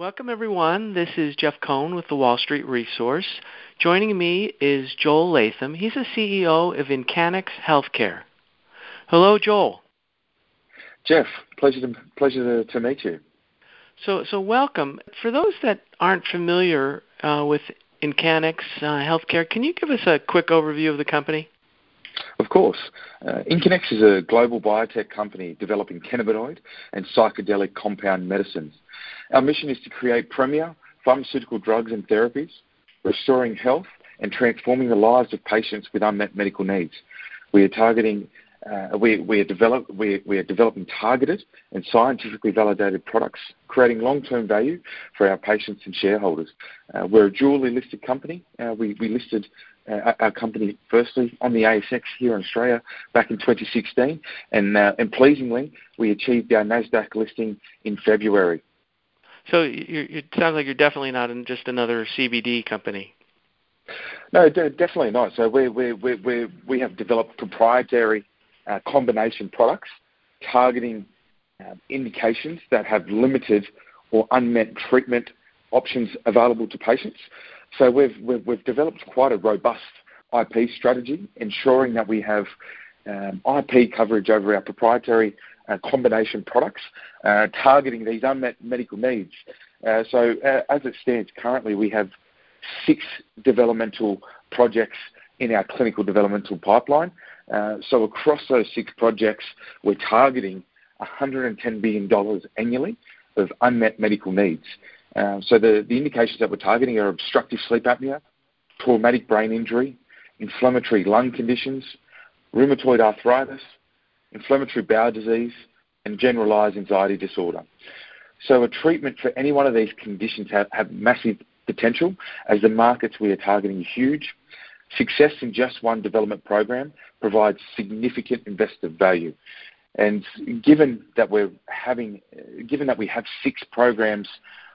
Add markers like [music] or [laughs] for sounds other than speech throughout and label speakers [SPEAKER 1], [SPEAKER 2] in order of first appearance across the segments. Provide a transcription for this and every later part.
[SPEAKER 1] Welcome, everyone. This is Jeff Cohn with the Wall Street Resource. Joining me is Joel Latham. He's the CEO of Incannex Healthcare. Hello, Joel.
[SPEAKER 2] Jeff, pleasure to, pleasure to, to meet you.
[SPEAKER 1] So, so welcome. For those that aren't familiar uh, with Incannex uh, Healthcare, can you give us a quick overview of the company?
[SPEAKER 2] Of course. Uh, Incannex is a global biotech company developing cannabinoid and psychedelic compound medicines. Our mission is to create premier pharmaceutical drugs and therapies, restoring health and transforming the lives of patients with unmet medical needs. We are targeting uh, we, we, are develop, we, are developing targeted and scientifically validated products, creating long-term value for our patients and shareholders. Uh, we're a dually listed company. Uh, we, we, listed uh, our company firstly on the ASX here in Australia back in 2016, and, uh, and pleasingly, we achieved our NASDAQ listing in February.
[SPEAKER 1] So it sounds like you're definitely not in just another CBD company.
[SPEAKER 2] No, definitely not. So we we we we we have developed proprietary uh, combination products targeting uh, indications that have limited or unmet treatment options available to patients. So we've, we've, we've developed quite a robust IP strategy, ensuring that we have um, IP coverage over our proprietary combination products uh, targeting these unmet medical needs. Uh, so uh, as it stands currently, we have six developmental projects in our clinical developmental pipeline. Uh, so across those six projects, we're targeting $110 billion annually of unmet medical needs. Uh, so the, the indications that we're targeting are obstructive sleep apnea, traumatic brain injury, inflammatory lung conditions, rheumatoid arthritis, inflammatory bowel disease, and generalized anxiety disorder. So a treatment for any one of these conditions have, have massive potential as the markets we are targeting are huge Success in just one development program provides significant investor value. And given that we're having, given that we have six programs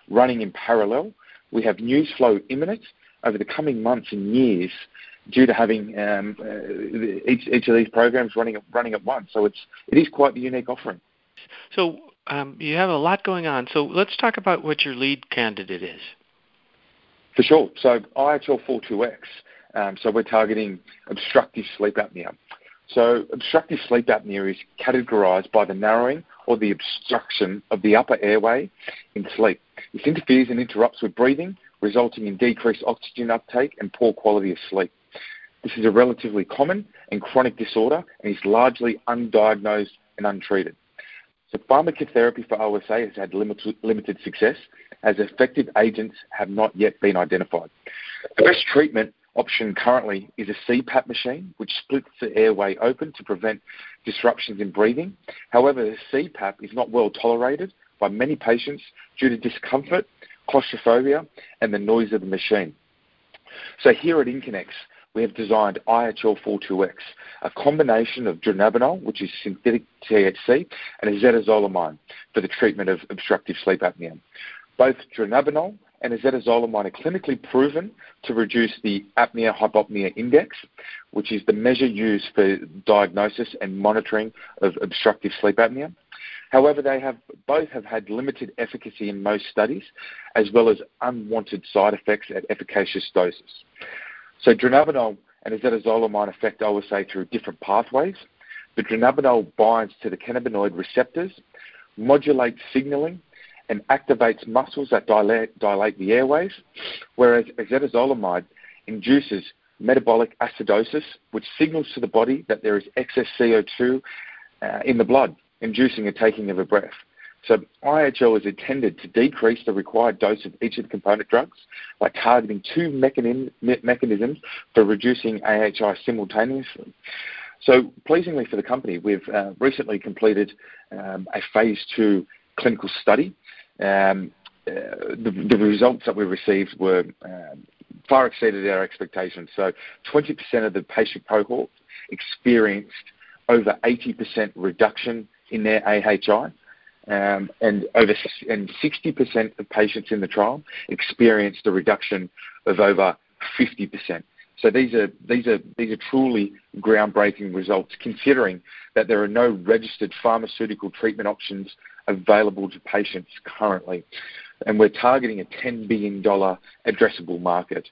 [SPEAKER 2] running in parallel, we have news flow imminent over the coming months and years due to having um, uh, each, each of these programs running running at once. So it's it is quite a unique offering.
[SPEAKER 1] So um, you have a lot going on. So let's talk about what your lead candidate is.
[SPEAKER 2] For sure. So IHL42X um, so we're targeting obstructive sleep apnea. So obstructive sleep apnea is categorized by the narrowing or the obstruction of the upper airway in sleep. This interferes and interrupts with breathing, resulting in decreased oxygen uptake and poor quality of sleep. This is a relatively common and chronic disorder and is largely undiagnosed and untreated. So pharmacotherapy for OSA has had limited, limited success as effective agents have not yet been identified. The best treatment option currently is a CPAP machine, which splits the airway open to prevent disruptions in breathing. However, the CPAP is not well tolerated by many patients due to discomfort, claustrophobia, and the noise of the machine. So here at Incannex, we have designed IHL42X, a combination of dronabinol, which is synthetic THC, and acetazolamide for the treatment of obstructive sleep apnea. Both dronabinol and acetazolamide are clinically proven to reduce the apnea hypopnea index, which is the measure used for diagnosis and monitoring of obstructive sleep apnea. However, they have both have had limited efficacy in most studies, as well as unwanted side effects at efficacious doses. So dronabinol and acetazolamide affect OSA through different pathways. The dronabinol binds to the cannabinoid receptors, modulates signaling, and activates muscles that dilate, dilate the airways, whereas acetazolamide induces metabolic acidosis, which signals to the body that there is excess CO2 uh, in the blood, inducing a taking of a breath. So IHL is intended to decrease the required dose of each of the component drugs by targeting two mechanisms for reducing AHI simultaneously. So pleasingly for the company, we've uh, recently completed um, a phase two clinical study. Um, uh, the, the, results that we received were um, far exceeded our expectations. So 20% of the patient cohort experienced over 80% reduction in their AHI. Um, and over and 60% of patients in the trial experienced a reduction of over 50%. So these are these are these are truly groundbreaking results, considering that there are no registered pharmaceutical treatment options available to patients currently. and we're targeting a $10 billion addressable market.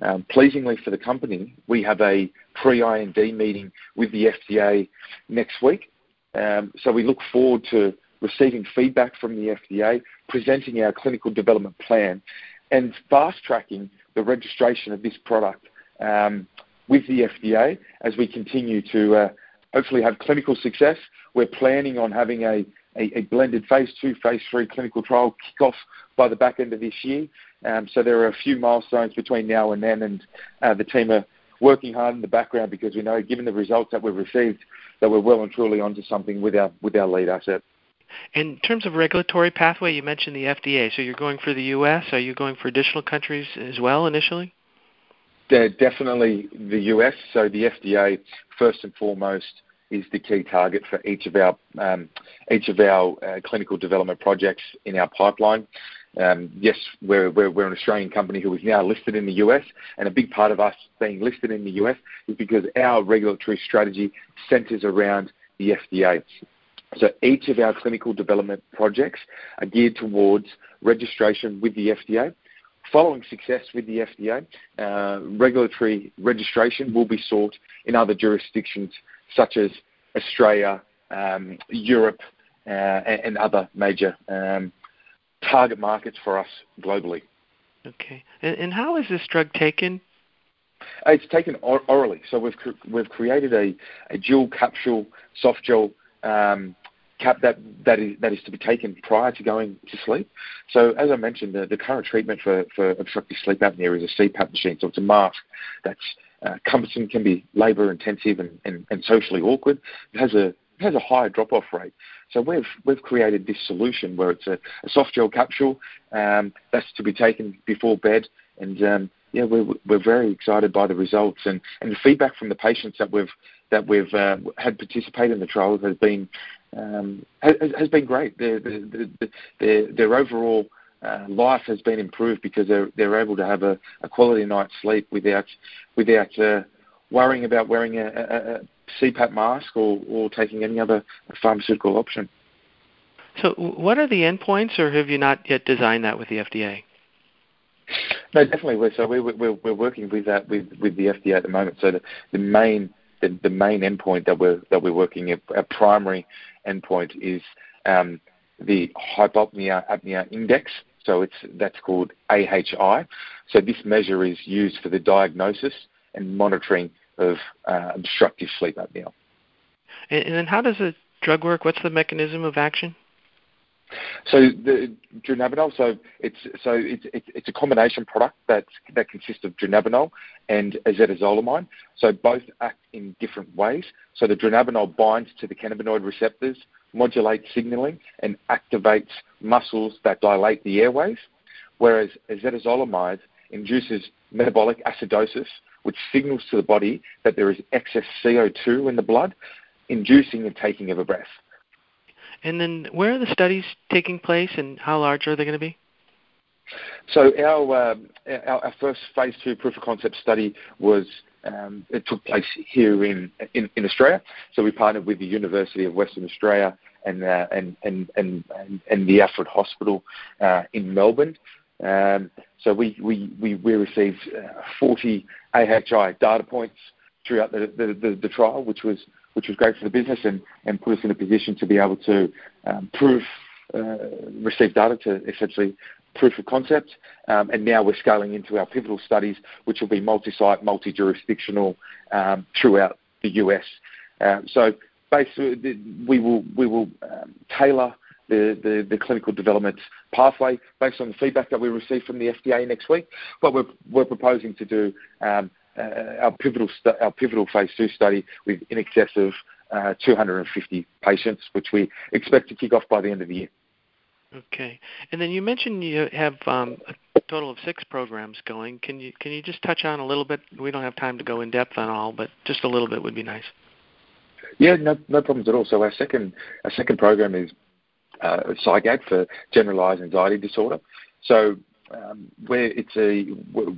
[SPEAKER 2] Um, pleasingly for the company, we have a pre-IND meeting with the FDA next week. Um, so we look forward to receiving feedback from the FDA, presenting our clinical development plan, and fast tracking the registration of this product um, with the FDA as we continue to uh, hopefully have clinical success. We're planning on having a, blended phase two, phase three clinical trial kick off by the back end of this year. Um, so there are a few milestones between now and then, and uh, the team are working hard in the background because we know, given the results that we've received, that we're well and truly onto something with our with our lead asset.
[SPEAKER 1] In terms of regulatory pathway, you mentioned the FDA. So you're going for the U.S. Are you going for additional countries as well initially?
[SPEAKER 2] definitely the US. So the FDA, first and foremost, is the key target for each of our um, each of our uh, clinical development projects in our pipeline. Um, yes, we're, we're, we're, an Australian company who is now listed in the US, and a big part of us being listed in the US is because our regulatory strategy centers around the FDA. So each of our clinical development projects are geared towards registration with the FDA. Following success with the FDA, uh, regulatory registration will be sought in other jurisdictions such as Australia, um, Europe, uh, and, other major um, target markets for us globally.
[SPEAKER 1] Okay. And, and how is this drug taken?
[SPEAKER 2] It's taken or- orally. So we've cr- we've created a, a dual capsule soft gel um, cap that, that, is, that is to be taken prior to going to sleep. So as I mentioned, the, the current treatment for, for obstructive sleep apnea is a CPAP machine. So it's a mask that's uh, cumbersome, can be labour intensive and, and, and socially awkward. It has a it has a higher drop-off rate. So we've we've created this solution where it's a, a soft gel capsule um, that's to be taken before bed, and um, yeah, we're we're very excited by the results and, and the feedback from the patients that we've that we've uh, had participate in the trials has been um, has, has been great. Their their, their, their overall uh, life has been improved because they're they're able to have a, a quality night's sleep without without uh, worrying about wearing a, a, a CPAP mask or, or taking any other pharmaceutical option.
[SPEAKER 1] So, what are the endpoints, or have you not yet designed that with the FDA?
[SPEAKER 2] No, definitely. We're, so we're, we're, we're working with that with, with the FDA at the moment. So the, the main the, the main endpoint that we're that we're working at, primary endpoint is um, the hypopnea apnea index. So it's that's called AHI. So this measure is used for the diagnosis and monitoring of uh, obstructive sleep apnea.
[SPEAKER 1] And, and then how does the drug work? What's the mechanism of action?
[SPEAKER 2] So the dronabinol, so it's so it's it's, it's a combination product that that consists of dronabinol and acetazolamide. So both act in different ways. So the dronabinol binds to the cannabinoid receptors, modulates signaling, and activates muscles that dilate the airways, whereas acetazolamide induces metabolic acidosis, which signals to the body that there is excess CO2 in the blood, inducing the taking of a breath.
[SPEAKER 1] And then where are the studies taking place and how large are they going to be?
[SPEAKER 2] So our, uh, our, our first phase two proof of concept study was um, it took place here in, in, in Australia. So we partnered with the University of Western Australia and uh, and, and, and and the Alfred Hospital uh, in Melbourne. Um, so we we we, we received uh, 40 AHI data points throughout the, the, the, the trial, which was which was great for the business and, and put us in a position to be able to um, uh, receive data to essentially proof of concept. Um, and now we're scaling into our pivotal studies, which will be multi-site, multi-jurisdictional um, throughout the US. Um, so basically, we will we will um, tailor the, the, the, clinical development pathway based on the feedback that we receive from the FDA next week. But we're, we're proposing to do um, uh, our pivotal our pivotal phase two study with in excess of uh, 250 patients, which we expect to kick off by the end of the year.
[SPEAKER 1] Okay, and then you mentioned you have um, a total of six programs going. Can you can you just touch on a little bit? We don't have time to go in depth on all, but just a little bit would be nice.
[SPEAKER 2] Yeah, no, no problems at all. So our second our second program is uh, PsiGAD for generalized anxiety disorder. So um, where it's a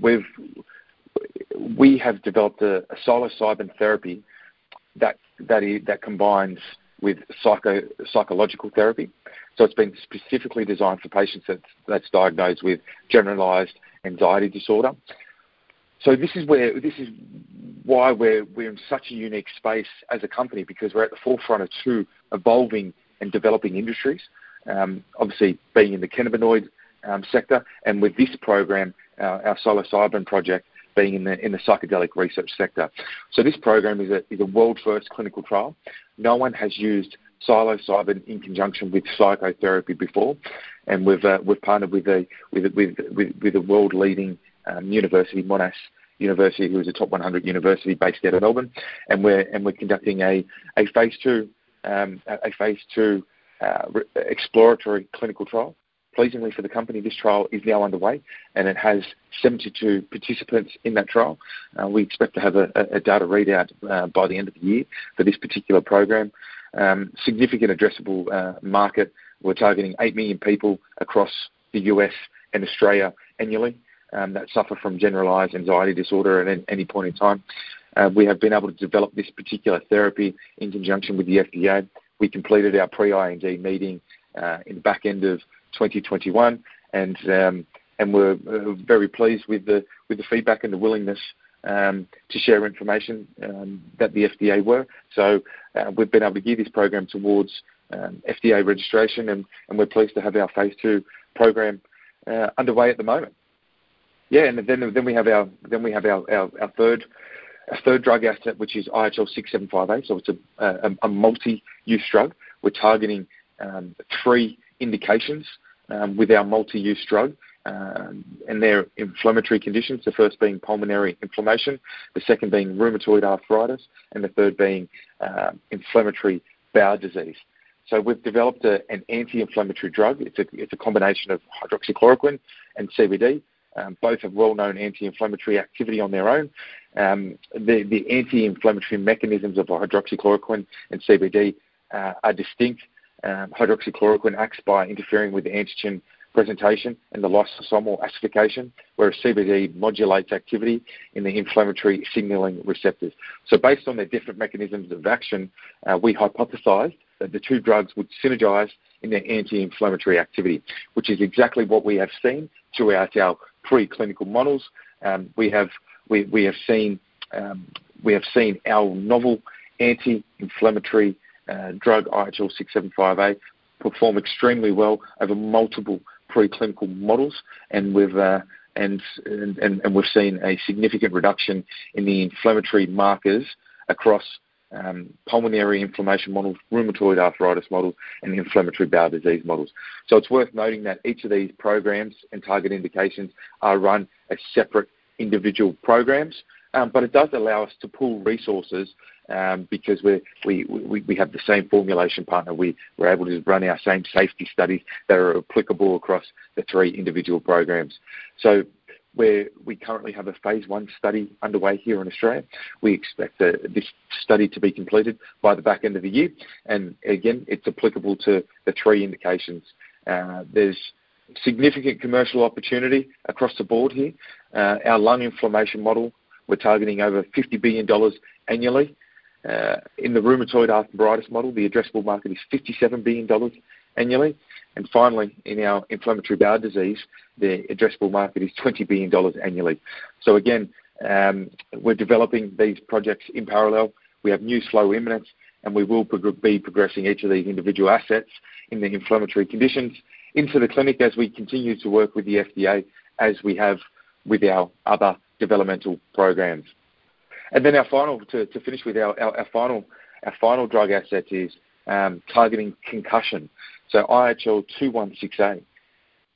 [SPEAKER 2] we've we have developed a, a psilocybin therapy that that is, that combines with psycho, psychological therapy. So it's been specifically designed for patients that's, that's diagnosed with generalized anxiety disorder. So this is where this is why we're we're in such a unique space as a company because we're at the forefront of two evolving and developing industries. Um, obviously, being in the cannabinoid um, sector, and with this program, our, our psilocybin project being in the in the psychedelic research sector. So this program is a is a world first clinical trial. No one has used psilocybin in conjunction with psychotherapy before, and we've uh, we've partnered with a with with with, with a world leading um, university, Monash University, who is a top 100 university based out of Melbourne, and we're and we're conducting a a phase two um, a phase two uh, exploratory clinical trial. Pleasingly for the company, this trial is now underway, and it has 72 participants in that trial. Uh, we expect to have a, a data readout uh, by the end of the year for this particular program. Um, significant addressable uh, market. We're targeting 8 million people across the US and Australia annually um, that suffer from generalized anxiety disorder at any point in time. Uh, we have been able to develop this particular therapy in conjunction with the FDA. We completed our pre-IND meeting uh, in the back end of 2021, and um, and we're uh, very pleased with the with the feedback and the willingness um, to share information um, that the FDA were. So uh, we've been able to gear this program towards um, FDA registration, and, and we're pleased to have our phase two program uh, underway at the moment. Yeah, and then then we have our then we have our, our, our third our third drug asset, which is IHL six seven five eight. So it's a, a, a multi-use drug. We're targeting um, three indications um, with our multi-use drug, um, and they're inflammatory conditions. The first being pulmonary inflammation, the second being rheumatoid arthritis, and the third being uh, inflammatory bowel disease. So we've developed a, an anti-inflammatory drug. It's a, it's a combination of hydroxychloroquine and CBD um, both have well-known anti-inflammatory activity on their own. Um, the, the, anti-inflammatory mechanisms of hydroxychloroquine and CBD uh, are distinct. Um, hydroxychloroquine acts by interfering with the antigen presentation and the lysosomal acidification, whereas CBD modulates activity in the inflammatory signaling receptors. So, based on their different mechanisms of action, uh, we hypothesized that the two drugs would synergize in their anti-inflammatory activity, which is exactly what we have seen throughout our preclinical models. Um, we have we, we have seen um, we have seen our novel anti-inflammatory uh, drug IHL 675A perform extremely well over multiple preclinical models, and we've uh, and, we've seen a significant reduction in the inflammatory markers across um, pulmonary inflammation models, rheumatoid arthritis models, and inflammatory bowel disease models. So it's worth noting that each of these programs and target indications are run as separate individual programs, um, but it does allow us to pool resources um, because we we, we have the same formulation partner. We, we're able to run our same safety studies that are applicable across the three individual programs. So where we currently have a phase one study underway here in Australia. We expect uh, this study to be completed by the back end of the year. And again, it's applicable to the three indications. Uh, there's significant commercial opportunity across the board here. Uh, our lung inflammation model, we're targeting over $50 billion annually. Uh, in the rheumatoid arthritis model, the addressable market is $57 billion annually. And finally, in our inflammatory bowel disease, the addressable market is $20 billion annually. So again, um, we're developing these projects in parallel. We have new slow imminent, and we will prog- be progressing each of these individual assets in the inflammatory conditions into the clinic as we continue to work with the FDA as we have with our other developmental programs. And then our final, to, finish with our, final, our final drug asset is um, targeting concussion so IHL 216A.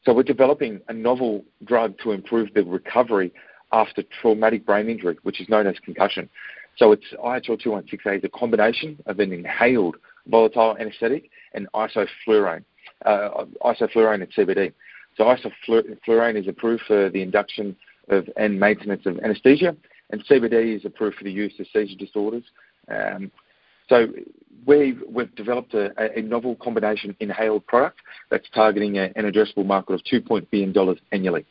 [SPEAKER 2] So we're developing a novel drug to improve the recovery after traumatic brain injury, which is known as concussion. So it's IHL 216A is a combination of an inhaled volatile anesthetic and isoflurane, uh, isoflurane and CBD. So isoflurane is approved for the induction of and maintenance of anesthesia, and CBD is approved for the use of seizure disorders. Um, so we've, we've developed a, a, novel combination inhaled product that's targeting a, an addressable market of $2 billion annually.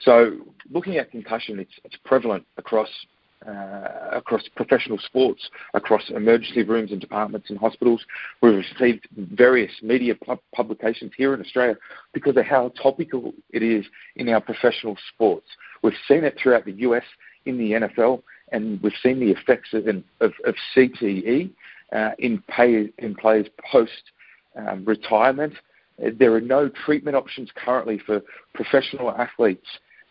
[SPEAKER 2] So looking at concussion, it's, it's prevalent across uh, across professional sports, across emergency rooms and departments in hospitals. We've received various media publications here in Australia because of how topical it is in our professional sports. We've seen it throughout the US in the NFL, and we've seen the effects of, of, of CTE uh, in, pay, in players post um, retirement. There are no treatment options currently for professional athletes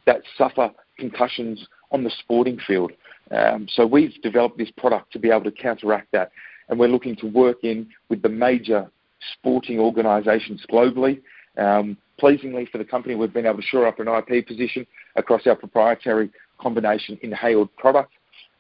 [SPEAKER 2] that suffer concussions on the sporting field. Um, so we've developed this product to be able to counteract that, and we're looking to work in with the major sporting organisations globally. Um, pleasingly for the company, we've been able to shore up an IP position across our proprietary combination inhaled product,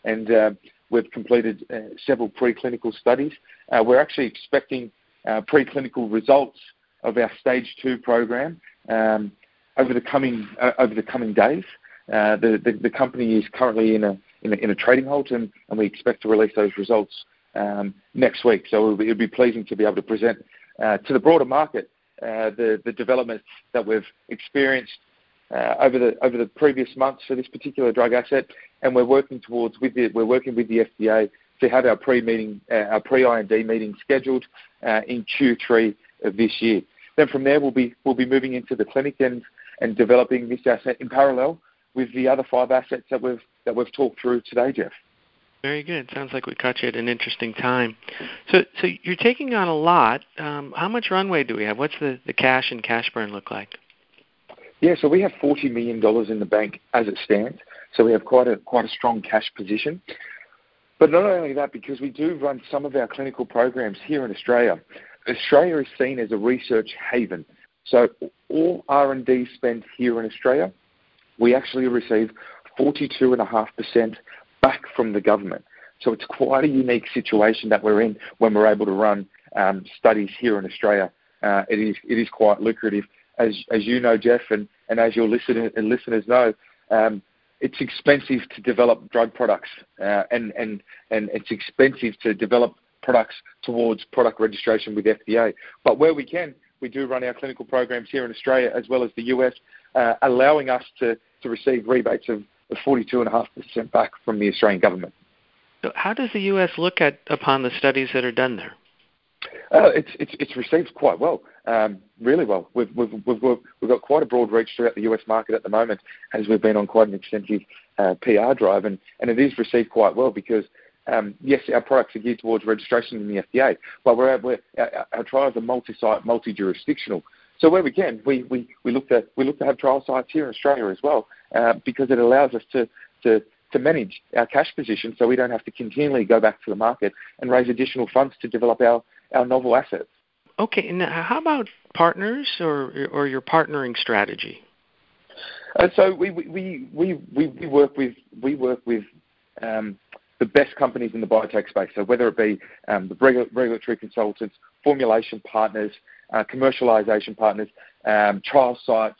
[SPEAKER 2] and uh, we've completed uh, several preclinical studies. Uh, we're actually expecting uh, preclinical results of our stage two program um, over the coming over the coming days. Uh, the, the, company is currently in a in a, in a trading halt, and, and we expect to release those results um, next week. So it'll be, pleasing to be able to present to the broader market the, the developments that we've experienced over the over the previous months for this particular drug asset, and we're working towards with the, we're working with the FDA to have our pre-meeting uh, our pre-IND meeting scheduled uh, in Q3 of this year. Then from there we'll be we'll be moving into the clinic and and developing this asset in parallel with the other five assets that we've that we've talked through today, Jeff.
[SPEAKER 1] Very good. Sounds like we caught you at an interesting time. So, so you're taking on a lot. Um, how much runway do we have? What's the, the cash and cash burn look like?
[SPEAKER 2] Yeah, so we have forty million dollars in the bank as it stands. So we have quite a quite a strong cash position. But not only that, because we do run some of our clinical programs here in Australia. Australia is seen as a research haven. So all R&D spent here in Australia we actually receive 42.5% back from the government. So it's quite a unique situation that we're in when we're able to run um, studies here in Australia. Uh, it is it is quite lucrative, as as you know, Jeff, and, and as your listeners and listeners know. Um, it's expensive to develop drug products, uh, and and and it's expensive to develop products towards product registration with FDA. But where we can, we do run our clinical programs here in Australia as well as the US, uh, allowing us to, to receive rebates of, of 42.5% back from the Australian government.
[SPEAKER 1] So how does the US look at upon the studies that are done there?
[SPEAKER 2] Uh, it's, it's, it's received quite well, um, really well. We've, we've, we've, we've got quite a broad reach throughout the US market at the moment as we've been on quite an extensive uh, PR drive, and, and it is received quite well because um, yes, our products are geared towards registration in the FDA, but we're, we're, our, our trials are multi-site, multi-jurisdictional. So where we can, we, we, we look to we look to have trial sites here in Australia as well, uh, because it allows us to, to to manage our cash position, so we don't have to continually go back to the market and raise additional funds to develop our, our novel assets.
[SPEAKER 1] Okay, and how about partners or or your partnering strategy?
[SPEAKER 2] Uh, so we, we, we, we, we work with we work with um, the best companies in the biotech space. So whether it be um, the regulatory consultants, formulation partners, uh, commercialization partners, um, trial sites,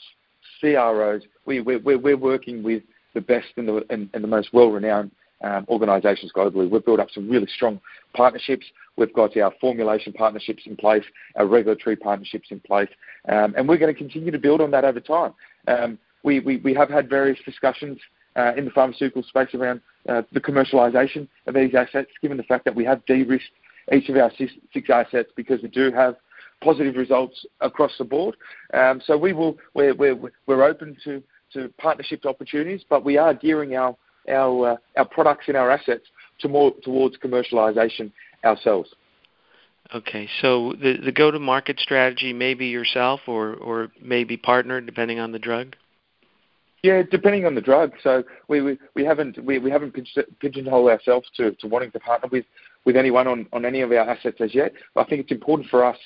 [SPEAKER 2] CROs, we, we, we're working with the best and the, and, and the most well-renowned um, organisations globally. We've built up some really strong partnerships. We've got our formulation partnerships in place, our regulatory partnerships in place, um, and we're going to continue to build on that over time. Um, we, we, we have had various discussions uh, in the pharmaceutical space around uh, the commercialization of these assets, given the fact that we have de-risked each of our six assets because we do have positive results across the board. Um, so we will, we're, we're, we're open to, to partnership opportunities, but we are gearing our, our, uh, our products and our assets to more towards commercialization ourselves.
[SPEAKER 1] Okay, so the, the go-to-market strategy may be yourself or, or maybe partner, depending on the drug?
[SPEAKER 2] Yeah, depending on the drug. So we haven't we, we haven't pigeonholed ourselves to, to wanting to partner with, with anyone on, on any of our assets as yet. I think it's important for us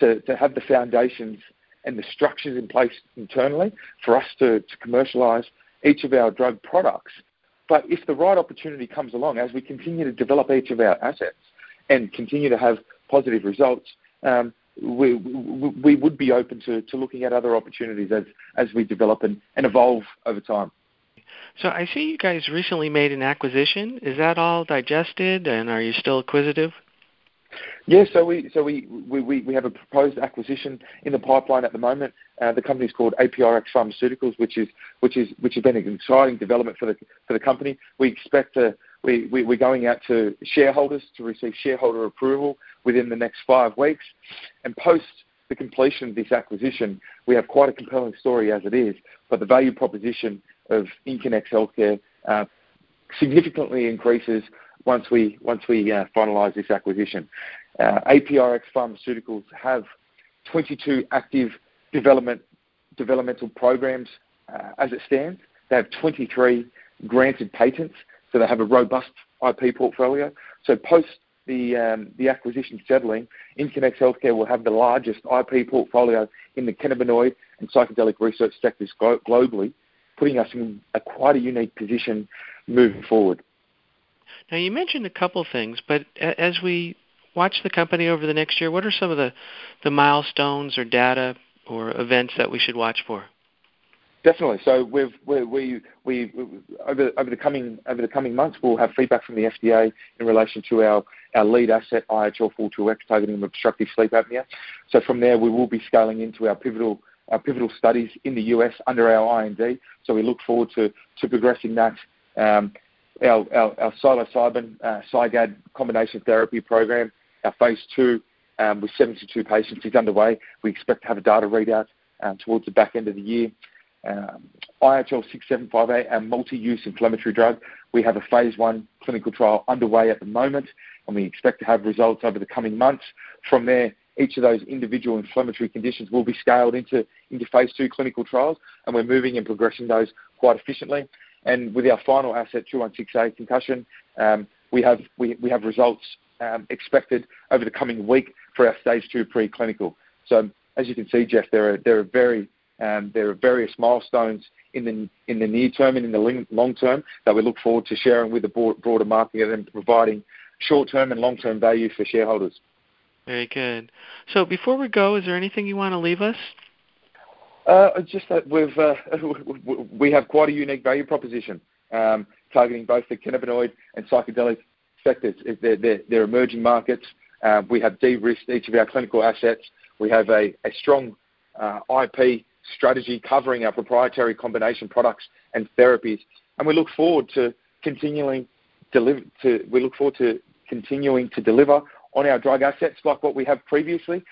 [SPEAKER 2] to, to have the foundations and the structures in place internally for us to, to commercialise each of our drug products. But if the right opportunity comes along as we continue to develop each of our assets and continue to have positive results, um, we, we, we would be open to, to looking at other opportunities as, as we develop and, and evolve over time.
[SPEAKER 1] So I see you guys recently made an acquisition. Is that all digested, and are you still acquisitive?
[SPEAKER 2] Yeah, so we so we, we, we have a proposed acquisition in the pipeline at the moment. Uh, the company is called APIRx Pharmaceuticals, which is which is which has been an exciting development for the for the company. We expect to we, we, we're going out to shareholders to receive shareholder approval within the next five weeks. And post the completion of this acquisition, we have quite a compelling story as it is, but the value proposition of Incannex Healthcare uh, significantly increases once we once we uh, finalise this acquisition. Uh, APIRx Pharmaceuticals have 22 active development developmental programs uh, as it stands. They have 23 granted patents, so they have a robust IP portfolio. So post the um, the acquisition settling, Incannex Healthcare will have the largest IP portfolio in the cannabinoid and psychedelic research sectors globally, putting us in a quite a unique position moving forward.
[SPEAKER 1] Now you mentioned a couple things, but as we watch the company over the next year, what are some of the the milestones or data or events that we should watch for?
[SPEAKER 2] Definitely. So we've, we, we, we, over, over the coming over the coming months, we'll have feedback from the FDA in relation to our, our lead asset IHL42X targeting obstructive sleep apnea. So from there, we will be scaling into our pivotal our pivotal studies in the US under our IND. So we look forward to, to progressing that. Um, our, our, our psilocybin uh, PsiGAD combination therapy program, our phase two um, with 72 patients is underway. We expect to have a data readout um, towards the back end of the year. Um, IHL675A, a multi-use inflammatory drug, we have a phase one clinical trial underway at the moment, and we expect to have results over the coming months. From there, each of those individual inflammatory conditions will be scaled into, into phase two clinical trials, and we're moving and progressing those quite efficiently. And with our final asset, 216A concussion, um, we have we, we have results um, expected over the coming week for our stage two preclinical. So as you can see, Jeff, there are there are very um, there are various milestones in the in the near term and in the long term that we look forward to sharing with the broader market and providing short term and long term value for shareholders.
[SPEAKER 1] Very good. So before we go, is there anything you want to leave us?
[SPEAKER 2] Uh, just that we've uh, [laughs] we have quite a unique value proposition, um, targeting both the cannabinoid and psychedelic sectors. They're, emerging markets. Uh, we have de-risked each of our clinical assets. We have a, strong IP strategy covering our proprietary combination products and therapies. And we look forward to continuing deliver to we look forward to continuing to deliver on our drug assets like what we have previously,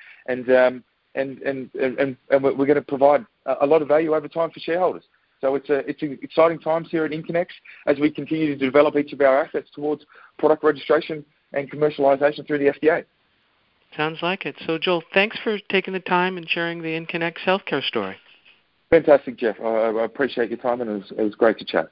[SPEAKER 2] and and, and and we're going to provide a lot of value over time for shareholders. So it's a, it's exciting times here at Incannex as we continue to develop each of our assets towards product registration and commercialization through the FDA.
[SPEAKER 1] Sounds like it. So, Joel, thanks for taking the time and sharing the Incannex healthcare story.
[SPEAKER 2] Fantastic, Jeff. I, I appreciate your time, and it was, it was great to chat.